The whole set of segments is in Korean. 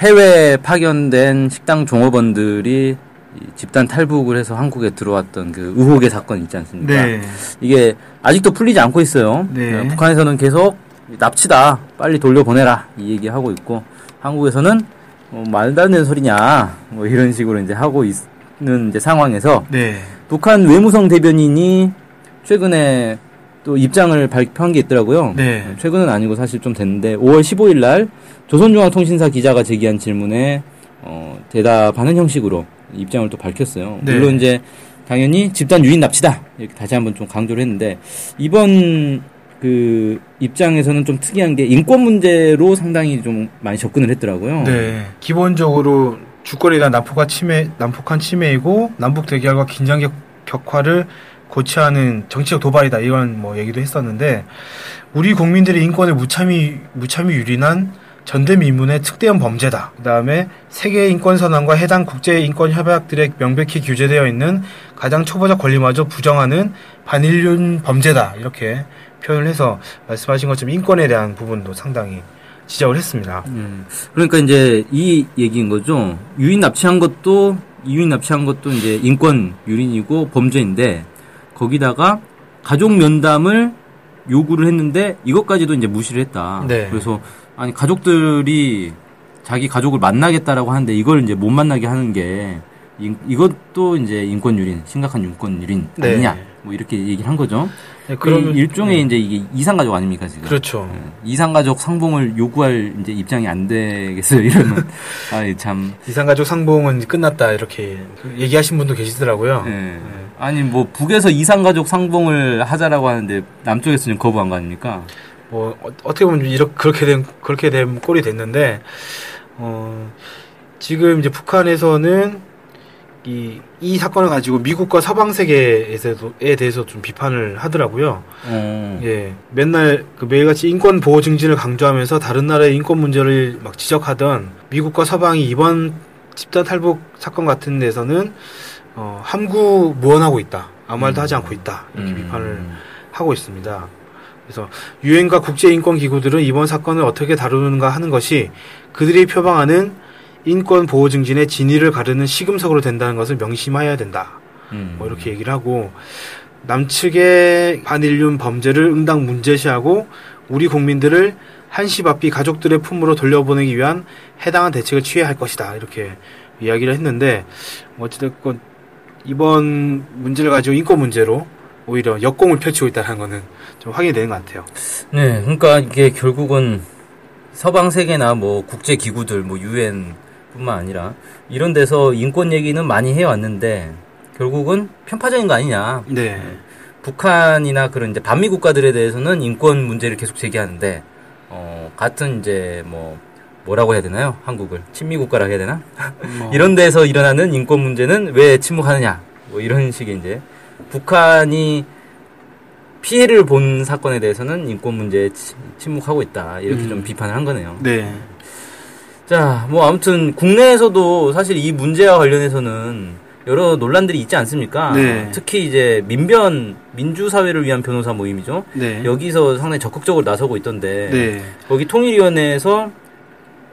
해외 파견된 식당 종업원들이 이 집단 탈북을 해서 한국에 들어왔던 그 의혹의 사건 있지 않습니까? 네. 이게 아직도 풀리지 않고 있어요. 네. 어, 북한에서는 계속 납치다, 빨리 돌려보내라 이 얘기하고 있고 한국에서는 어, 말도 안 되는 소리냐 뭐 이런 식으로 이제 하고 있는 이제 상황에서 네. 북한 외무성 대변인이 최근에 또 입장을 발표한 게 있더라고요. 네. 최근은 아니고 사실 좀 됐는데 5월 15일 날 조선중앙통신사 기자가 제기한 질문에 어, 대답하는 형식으로 입장을 또 밝혔어요. 네. 물론 이제 당연히 집단 유인 납치다 이렇게 다시 한번 좀 강조를 했는데 이번 그 입장에서는 좀 특이한 게 인권 문제로 상당히 좀 많이 접근을 했더라고요. 네. 기본적으로 주권에 대한 난폭한 침해, 난폭한 침해이고 남북 대결과 긴장 격- 격화를 고취하는 정치적 도발이다 이런 뭐 얘기도 했었는데 우리 국민들의 인권을 무참히 무참히 유린한 전대미문의 특대한 범죄다. 그 다음에 세계 인권 선언과 해당 국제 인권 협약들에 명백히 규제되어 있는 가장 초보적 권리마저 부정하는 반인륜 범죄다. 이렇게 표현을 해서 말씀하신 것처럼 인권에 대한 부분도 상당히 지적을 했습니다. 음, 그러니까 이제 이 얘기인 거죠. 유인 납치한 것도 유인 납치한 것도 이제 인권 유린이고 범죄인데 거기다가 가족 면담을 요구를 했는데 이것까지도 이제 무시를 했다. 네. 그래서 아니 가족들이 자기 가족을 만나겠다라고 하는데 이걸 이제 못 만나게 하는 게 이, 이것도 이제 인권 유린, 심각한 인권 유린 네. 아니냐. 뭐 이렇게 얘기를 한 거죠. 네, 그러면 일종의 네. 이제 이게 이상 가족 아닙니까 지금? 그렇죠. 이상가족 상봉을 요구할 이제 입장이 안 되겠어요. 이러면 아이 참. 이산가족 상봉은 끝났다 이렇게 얘기하신 분도 계시더라고요. 예. 아니 뭐 북에서 이상가족 상봉을 하자라고 하는데 남쪽에서 는 거부한 거 아닙니까? 뭐 어, 어떻게 보면 이렇게 그렇게 된 그렇게 된 꼴이 됐는데 어, 지금 이제 북한에서는 이, 이 사건을 가지고 미국과 서방 세계에서에 대해서 좀 비판을 하더라고요. 어. 예, 맨날 그 매일같이 인권 보호 증진을 강조하면서 다른 나라의 인권 문제를 막 지적하던 미국과 서방이 이번 집단 탈북 사건 같은 데서는 어, 함구 무언하고 있다. 아무 말도 하지 않고 있다. 이렇게 음. 비판을 하고 있습니다. 그래서 유엔과 국제 인권 기구들은 이번 사건을 어떻게 다루는가 하는 것이 그들이 표방하는 인권 보호 증진의 진위를 가르는 시금석으로 된다는 것을 명심해야 된다. 음. 뭐 이렇게 얘기를 하고 남측의 반인륜 범죄를 응당 문제시하고 우리 국민들을 한시바삐 가족들의 품으로 돌려보내기 위한 해당한 대책을 취해야 할 것이다 이렇게 이야기를 했는데 뭐 어찌됐건 이번 문제를 가지고 인권 문제로 오히려 역공을 펼치고 있다는 거는 좀 확인이 되는 것 같아요. 네, 그러니까 이게 결국은 서방 세계나 뭐 국제 기구들, 뭐 유엔 뿐만 아니라 이런 데서 인권 얘기는 많이 해왔는데 결국은 편파적인 거 아니냐. 네. 북한이나 그런 이제 반미 국가들에 대해서는 인권 문제를 계속 제기하는데 어 같은 이제 뭐 뭐라고 해야 되나요? 한국을 친미 국가라 해야 되나? 뭐, 이런 데서 일어나는 인권 문제는 왜 침묵하느냐? 뭐 이런 식의 이제 북한이 피해를 본 사건에 대해서는 인권 문제에 치- 침묵하고 있다. 이렇게 음. 좀 비판을 한 거네요. 네. 자, 뭐 아무튼 국내에서도 사실 이 문제와 관련해서는 여러 논란들이 있지 않습니까? 네. 특히 이제 민변 민주사회를 위한 변호사 모임이죠. 네. 여기서 상당히 적극적으로 나서고 있던데 네. 거기 통일위원회에서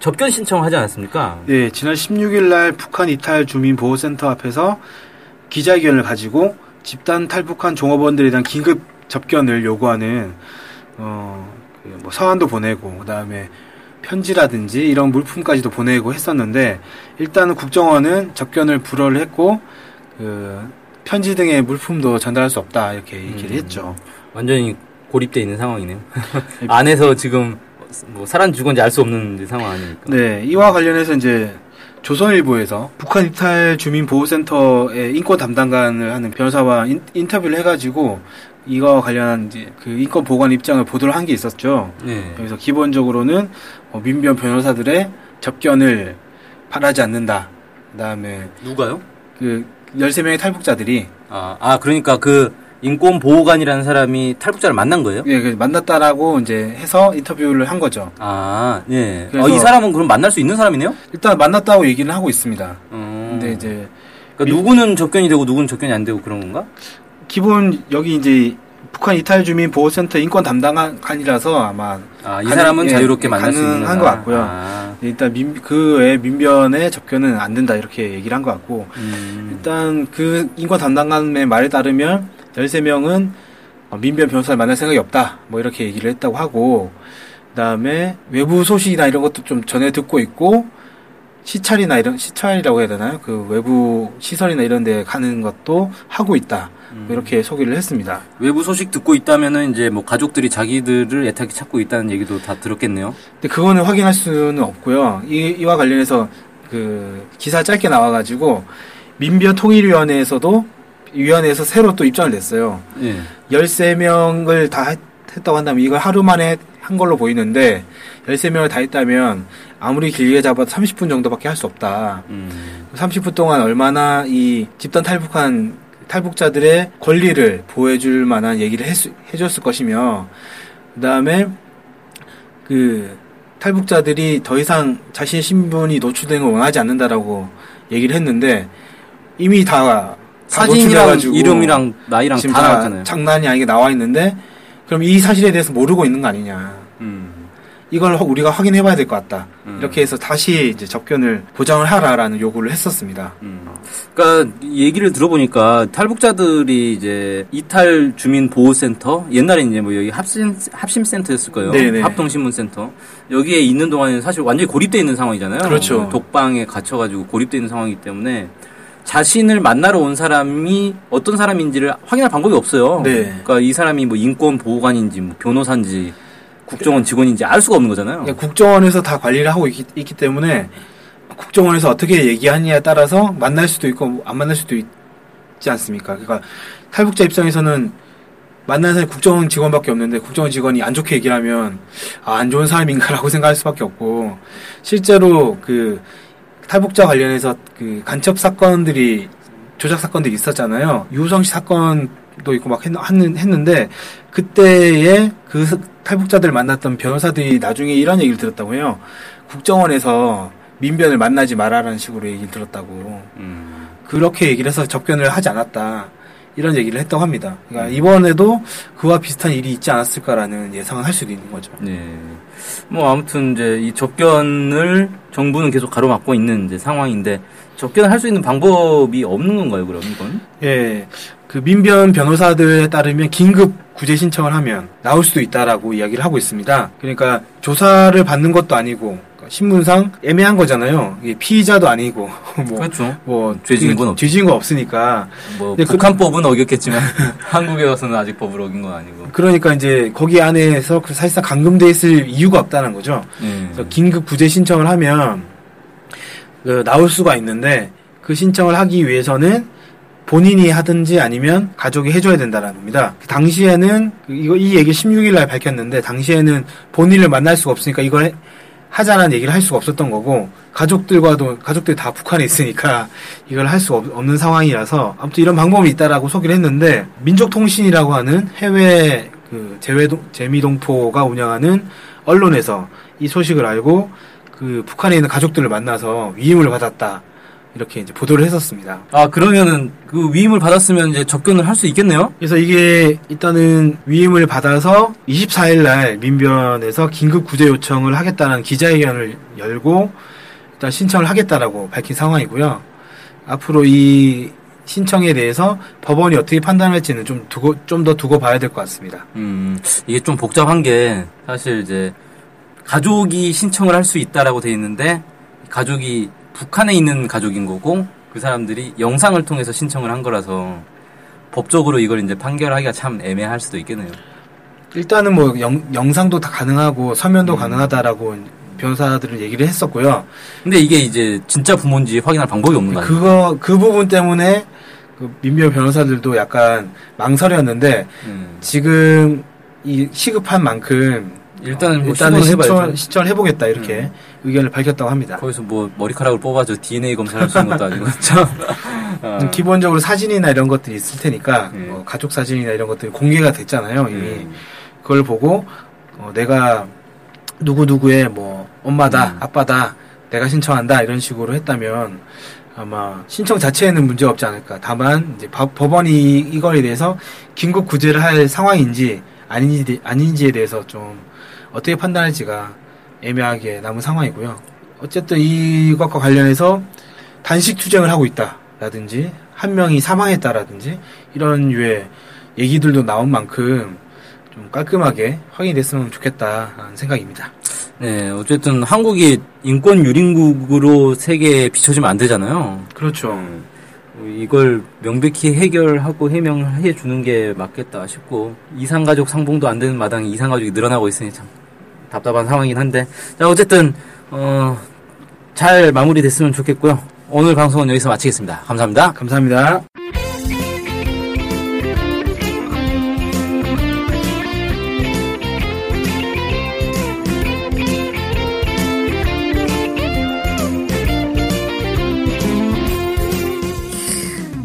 접견 신청하지 않았습니까? 네, 지난 16일 날 북한 이탈 주민 보호센터 앞에서 기자회견을 가지고 집단 탈북한 종업원들에 대한 긴급 접견을 요구하는 어, 그뭐 서한도 보내고 그다음에 편지라든지 이런 물품까지도 보내고 했었는데 일단은 국정원은 접견을 불허를 했고 그 편지 등의 물품도 전달할 수 없다 이렇게 얘기를 음. 했죠. 완전히 고립돼 있는 상황이네요. 안에서 지금 뭐 살았는지 죽었는지 알 수 없는 상황 아닙니까? 네, 이와 관련해서 이제 조선일보에서 북한 입탈 주민 보호센터의 인권 담당관을 하는 변호사와 인, 인터뷰를 해가지고 이거 관련한 이제 그 인권 보관 입장을 보도를 한 게 있었죠. 네. 여기서 기본적으로는 어, 민변 변호사들의 접견을 바라지 않는다. 그다음에 누가요? 그 13명의 탈북자들이 아, 아 그러니까 그 인권 보호관이라는 사람이 탈북자를 만난 거예요? 예, 그 만났다라고 이제 해서 인터뷰를 한 거죠. 아, 예. 어, 이 사람은 그럼 만날 수 있는 사람이네요? 일단 만났다고 얘기는 하고 있습니다. 음. 근데 이제 그러니까 누구는 접견이 되고 누구는 접견이 안 되고 그런 건가? 기본 여기 이제 북한 이탈 주민 보호센터 인권 담당관이라서 아마 아, 이 가능- 사람은 예, 자유롭게 예, 만날 수 있는. 것 같고요. 아, 일단 민, 그외 민변의 접견은 안 된다 이렇게 얘기를 한 것 같고 음. 일단 그 인권 담당관의 말에 따르면 13명은 민변 변호사를 만날 생각이 없다 뭐 이렇게 얘기를 했다고 하고 그다음에 외부 소식이나 이런 것도 좀 전해 듣고 있고 시찰이나 이런 시찰이라고 해야 되나요? 그 외부 시설이나 이런 데 가는 것도 하고 있다. 음. 뭐 이렇게 소개를 했습니다. 외부 소식 듣고 있다면은 이제 뭐 가족들이 자기들을 애타게 찾고 있다는 얘기도 다 들었겠네요. 근데 그거는 확인할 수는 없고요. 이, 이와 관련해서 그 기사 짧게 나와가지고 민변 통일위원회에서도 위원회에서 새로 또 입장을 냈어요. 예. 13명을 다 했, 다고 한다면 이걸 하루 만에 한 걸로 보이는데 13명을 다 했다면 아무리 길게 잡아도 30분 정도밖에 할 수 없다. 음. 30분 동안 얼마나 이 집단 탈북한 탈북자들의 권리를 보호해줄 만한 얘기를 했, 해줬을 것이며, 그 다음에 그 탈북자들이 더 이상 자신의 신분이 노출되는 걸 원하지 않는다라고 얘기를 했는데, 이미 다, 다 사진이랑 이름이랑 나이랑 지금 다다 나왔잖아요. 장난이 아니게 나와 있는데, 그럼 이 사실에 대해서 모르고 있는 거 아니냐. 음. 이걸 허- 우리가 확인해 봐야 될 것 같다. 음. 이렇게 해서 다시 이제 접견을 보장을 하라라는 요구를 했었습니다. 음. 그러니까 이 얘기를 들어보니까 탈북자들이 이제 이탈 주민 보호 센터 옛날에 이제 뭐 여기 합심 합심 센터였을 거예요. 네네. 합동신문 센터 여기에 있는 동안에는 사실 완전히 고립돼 있는 상황이잖아요. 그렇죠. 독방에 갇혀 가지고 고립돼 있는 상황이기 때문에 자신을 만나러 온 사람이 어떤 사람인지를 확인할 방법이 없어요. 네. 그러니까 이 사람이 뭐 인권 보호관인지 뭐 변호사인지 국정원 직원인지 알 수가 없는 거잖아요. 그러니까 국정원에서 다 관리를 하고 있기, 있기 때문에 국정원에서 어떻게 얘기하느냐에 따라서 만날 수도 있고 안 만날 수도 있지 않습니까? 그러니까 탈북자 입장에서는 만나는 사람이 국정원 직원밖에 없는데 국정원 직원이 안 좋게 얘기를 하면 아, 안 좋은 사람인가라고 생각할 수밖에 없고 실제로 그 탈북자 관련해서 그 간첩 사건들이 조작 사건들이 있었잖아요. 유성 씨 사건도 있고 막 했, 했는데 그때에 그 탈북자들 만났던 변호사들이 나중에 이런 얘기를 들었다고 해요. 국정원에서 민변을 만나지 마라라는 식으로 얘기를 들었다고. 음. 그렇게 얘기를 해서 접견을 하지 않았다. 이런 얘기를 했다고 합니다. 그러니까 이번에도 그와 비슷한 일이 있지 않았을까라는 예상을 할 수도 있는 거죠. 네. 뭐 아무튼 이제 이 접견을 정부는 계속 가로막고 있는 이제 상황인데 접견을 할 수 있는 방법이 없는 건가요, 그럼 이건? 예. 그 민변 변호사들에 따르면 긴급 구제 신청을 하면 나올 수도 있다라고 이야기를 하고 있습니다. 그러니까 조사를 받는 것도 아니고 신문상 애매한 거잖아요. 피의자도 아니고 뭐, 그렇죠. 뭐죄 지은 건 없죠. 죄 지은 거 없으니까 뭐 네, 그- 북한법은 어겼겠지만 한국에 와서는 아직 법을 어긴 건 아니고. 그러니까 이제 거기 안에서 그 사실상 감금돼 있을 이유가 없다는 거죠. 네. 그래서 긴급 구제 신청을 하면 그 나올 수가 있는데 그 신청을 하기 위해서는 본인이 하든지 아니면 가족이 해줘야 된다는 겁니다. 그 당시에는 그 이거 이 얘기 16일 날 밝혔는데 당시에는 본인을 만날 수가 없으니까 이걸 해- 하자라는 얘기를 할 수가 없었던 거고 가족들과도 가족들이 다 북한에 있으니까 이걸 할 수 없는 상황이라서 아무튼 이런 방법이 있다라고 소개를 했는데 민족통신이라고 하는 해외 그 재외동 재미동포가 운영하는 언론에서 이 소식을 알고 그 북한에 있는 가족들을 만나서 위임을 받았다 이렇게 이제 보도를 했었습니다. 아 그러면은 그 위임을 받았으면 이제 접견을 할 수 있겠네요. 그래서 이게 일단은 위임을 받아서 24일 날 민변에서 긴급 구제 요청을 하겠다는 기자회견을 열고 일단 신청을 하겠다라고 밝힌 상황이고요. 앞으로 이 신청에 대해서 법원이 어떻게 판단할지는 좀 두고 좀 더 두고 봐야 될 것 같습니다. 음 이게 좀 복잡한 게 사실 이제 가족이 신청을 할 수 있다라고 돼 있는데 가족이 북한에 있는 가족인 거고 그 사람들이 영상을 통해서 신청을 한 거라서 법적으로 이걸 이제 판결하기가 참 애매할 수도 있겠네요. 일단은 뭐 영, 영상도 다 가능하고 서면도 음. 가능하다라고 변호사들은 얘기를 했었고요. 근데 이게 이제 진짜 부모인지 확인할 방법이 없는 거 아니에요? 그거 그 부분 때문에 그 민변 변호사들도 약간 망설였는데 음. 지금 이 시급한 만큼 일단은 뭐 일단은. 신청, 신청을 해보겠다 이렇게 의견을 밝혔다고 합니다. 거기서 뭐 머리카락을 뽑아서 DNA 검사할 수 있는 것도 아니고 참. 어. 음, 기본적으로 사진이나 이런 것들이 있을 테니까 음. 뭐 가족 사진이나 이런 것들이 공개가 됐잖아요 이미 음. 그걸 보고 어, 내가 누구 누구의 뭐 엄마다 음. 아빠다 내가 신청한다 이런 식으로 했다면 아마 신청 자체에는 문제가 없지 않을까 다만 이제 바- 법원이 이거에 대해서 긴급 구제를 할 상황인지 아닌지 아닌지에 대해서 좀 어떻게 판단할지가 애매하게 남은 상황이고요 어쨌든 이것과 관련해서 단식 투쟁을 하고 있다라든지 한 명이 사망했다라든지 이런 유의 얘기들도 나온 만큼 좀 깔끔하게 확인이 됐으면 좋겠다라는 생각입니다. 네, 어쨌든 한국이 인권 유린국으로 세계에 비춰지면 안 되잖아요. 그렇죠. 음, 이걸 명백히 해결하고 해명해 주는 게 맞겠다 싶고 이상가족 상봉도 안 되는 마당에 이상가족이 늘어나고 있으니 참 답답한 상황이긴 한데 자 어쨌든 어, 잘 마무리됐으면 좋겠고요. 오늘 방송은 여기서 마치겠습니다. 감사합니다. 감사합니다.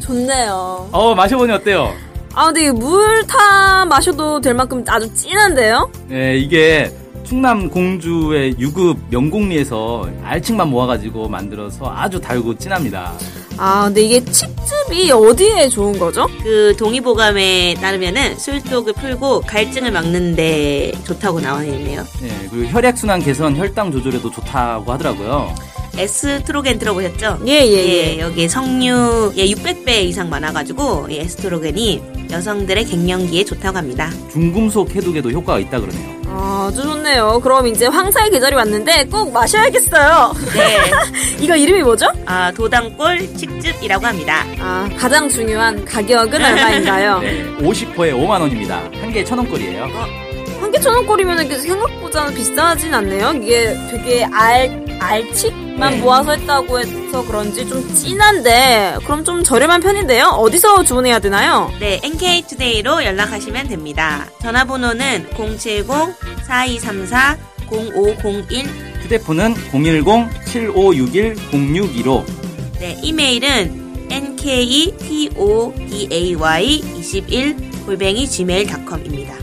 좋네요. 어 마셔보니 어때요? 아, 근데 물타 마셔도 될 만큼 아주 진한데요? 네 이게 충남 공주의 유급 명곡리에서 알칡만 모아가지고 만들어서 아주 달고 진합니다. 아, 근데 이게 칡즙이 어디에 좋은 거죠? 그 동의보감에 따르면은 술독을 풀고 갈증을 막는데 좋다고 나와 있네요. 네 그리고 혈액순환 개선, 혈당 조절에도 좋다고 하더라고요. 에스트로겐 들어보셨죠? 예, 예, 예. 여기 석류 예, 600배 이상 많아가지고 이 에스트로겐이 여성들의 갱년기에 좋다고 합니다. 중금속 해독에도 효과가 있다 그러네요. 아, 아주 좋네요. 그럼 이제 황사의 계절이 왔는데 꼭 마셔야겠어요. 네, 이거 이름이 뭐죠? 아, 도당골 칡즙이라고 합니다. 아, 가장 중요한 가격은 얼마인가요? 네 50호에 5만 원입니다. 한 개에 천 원꼴이에요. 한 개 천 원꼴이면 생각보다 비싸진 않네요. 이게 되게 알, 알칡 만 네. 모아서 했다고 해서 그런지 좀 진한데, 그럼 좀 저렴한 편인데요? 어디서 주문해야 되나요? 네, NK투데이로 연락하시면 됩니다. 전화번호는 070-4234-0501 휴대폰은 010-7561-0615 네, 이메일은 nktoday21 골뱅이 gmail.com입니다.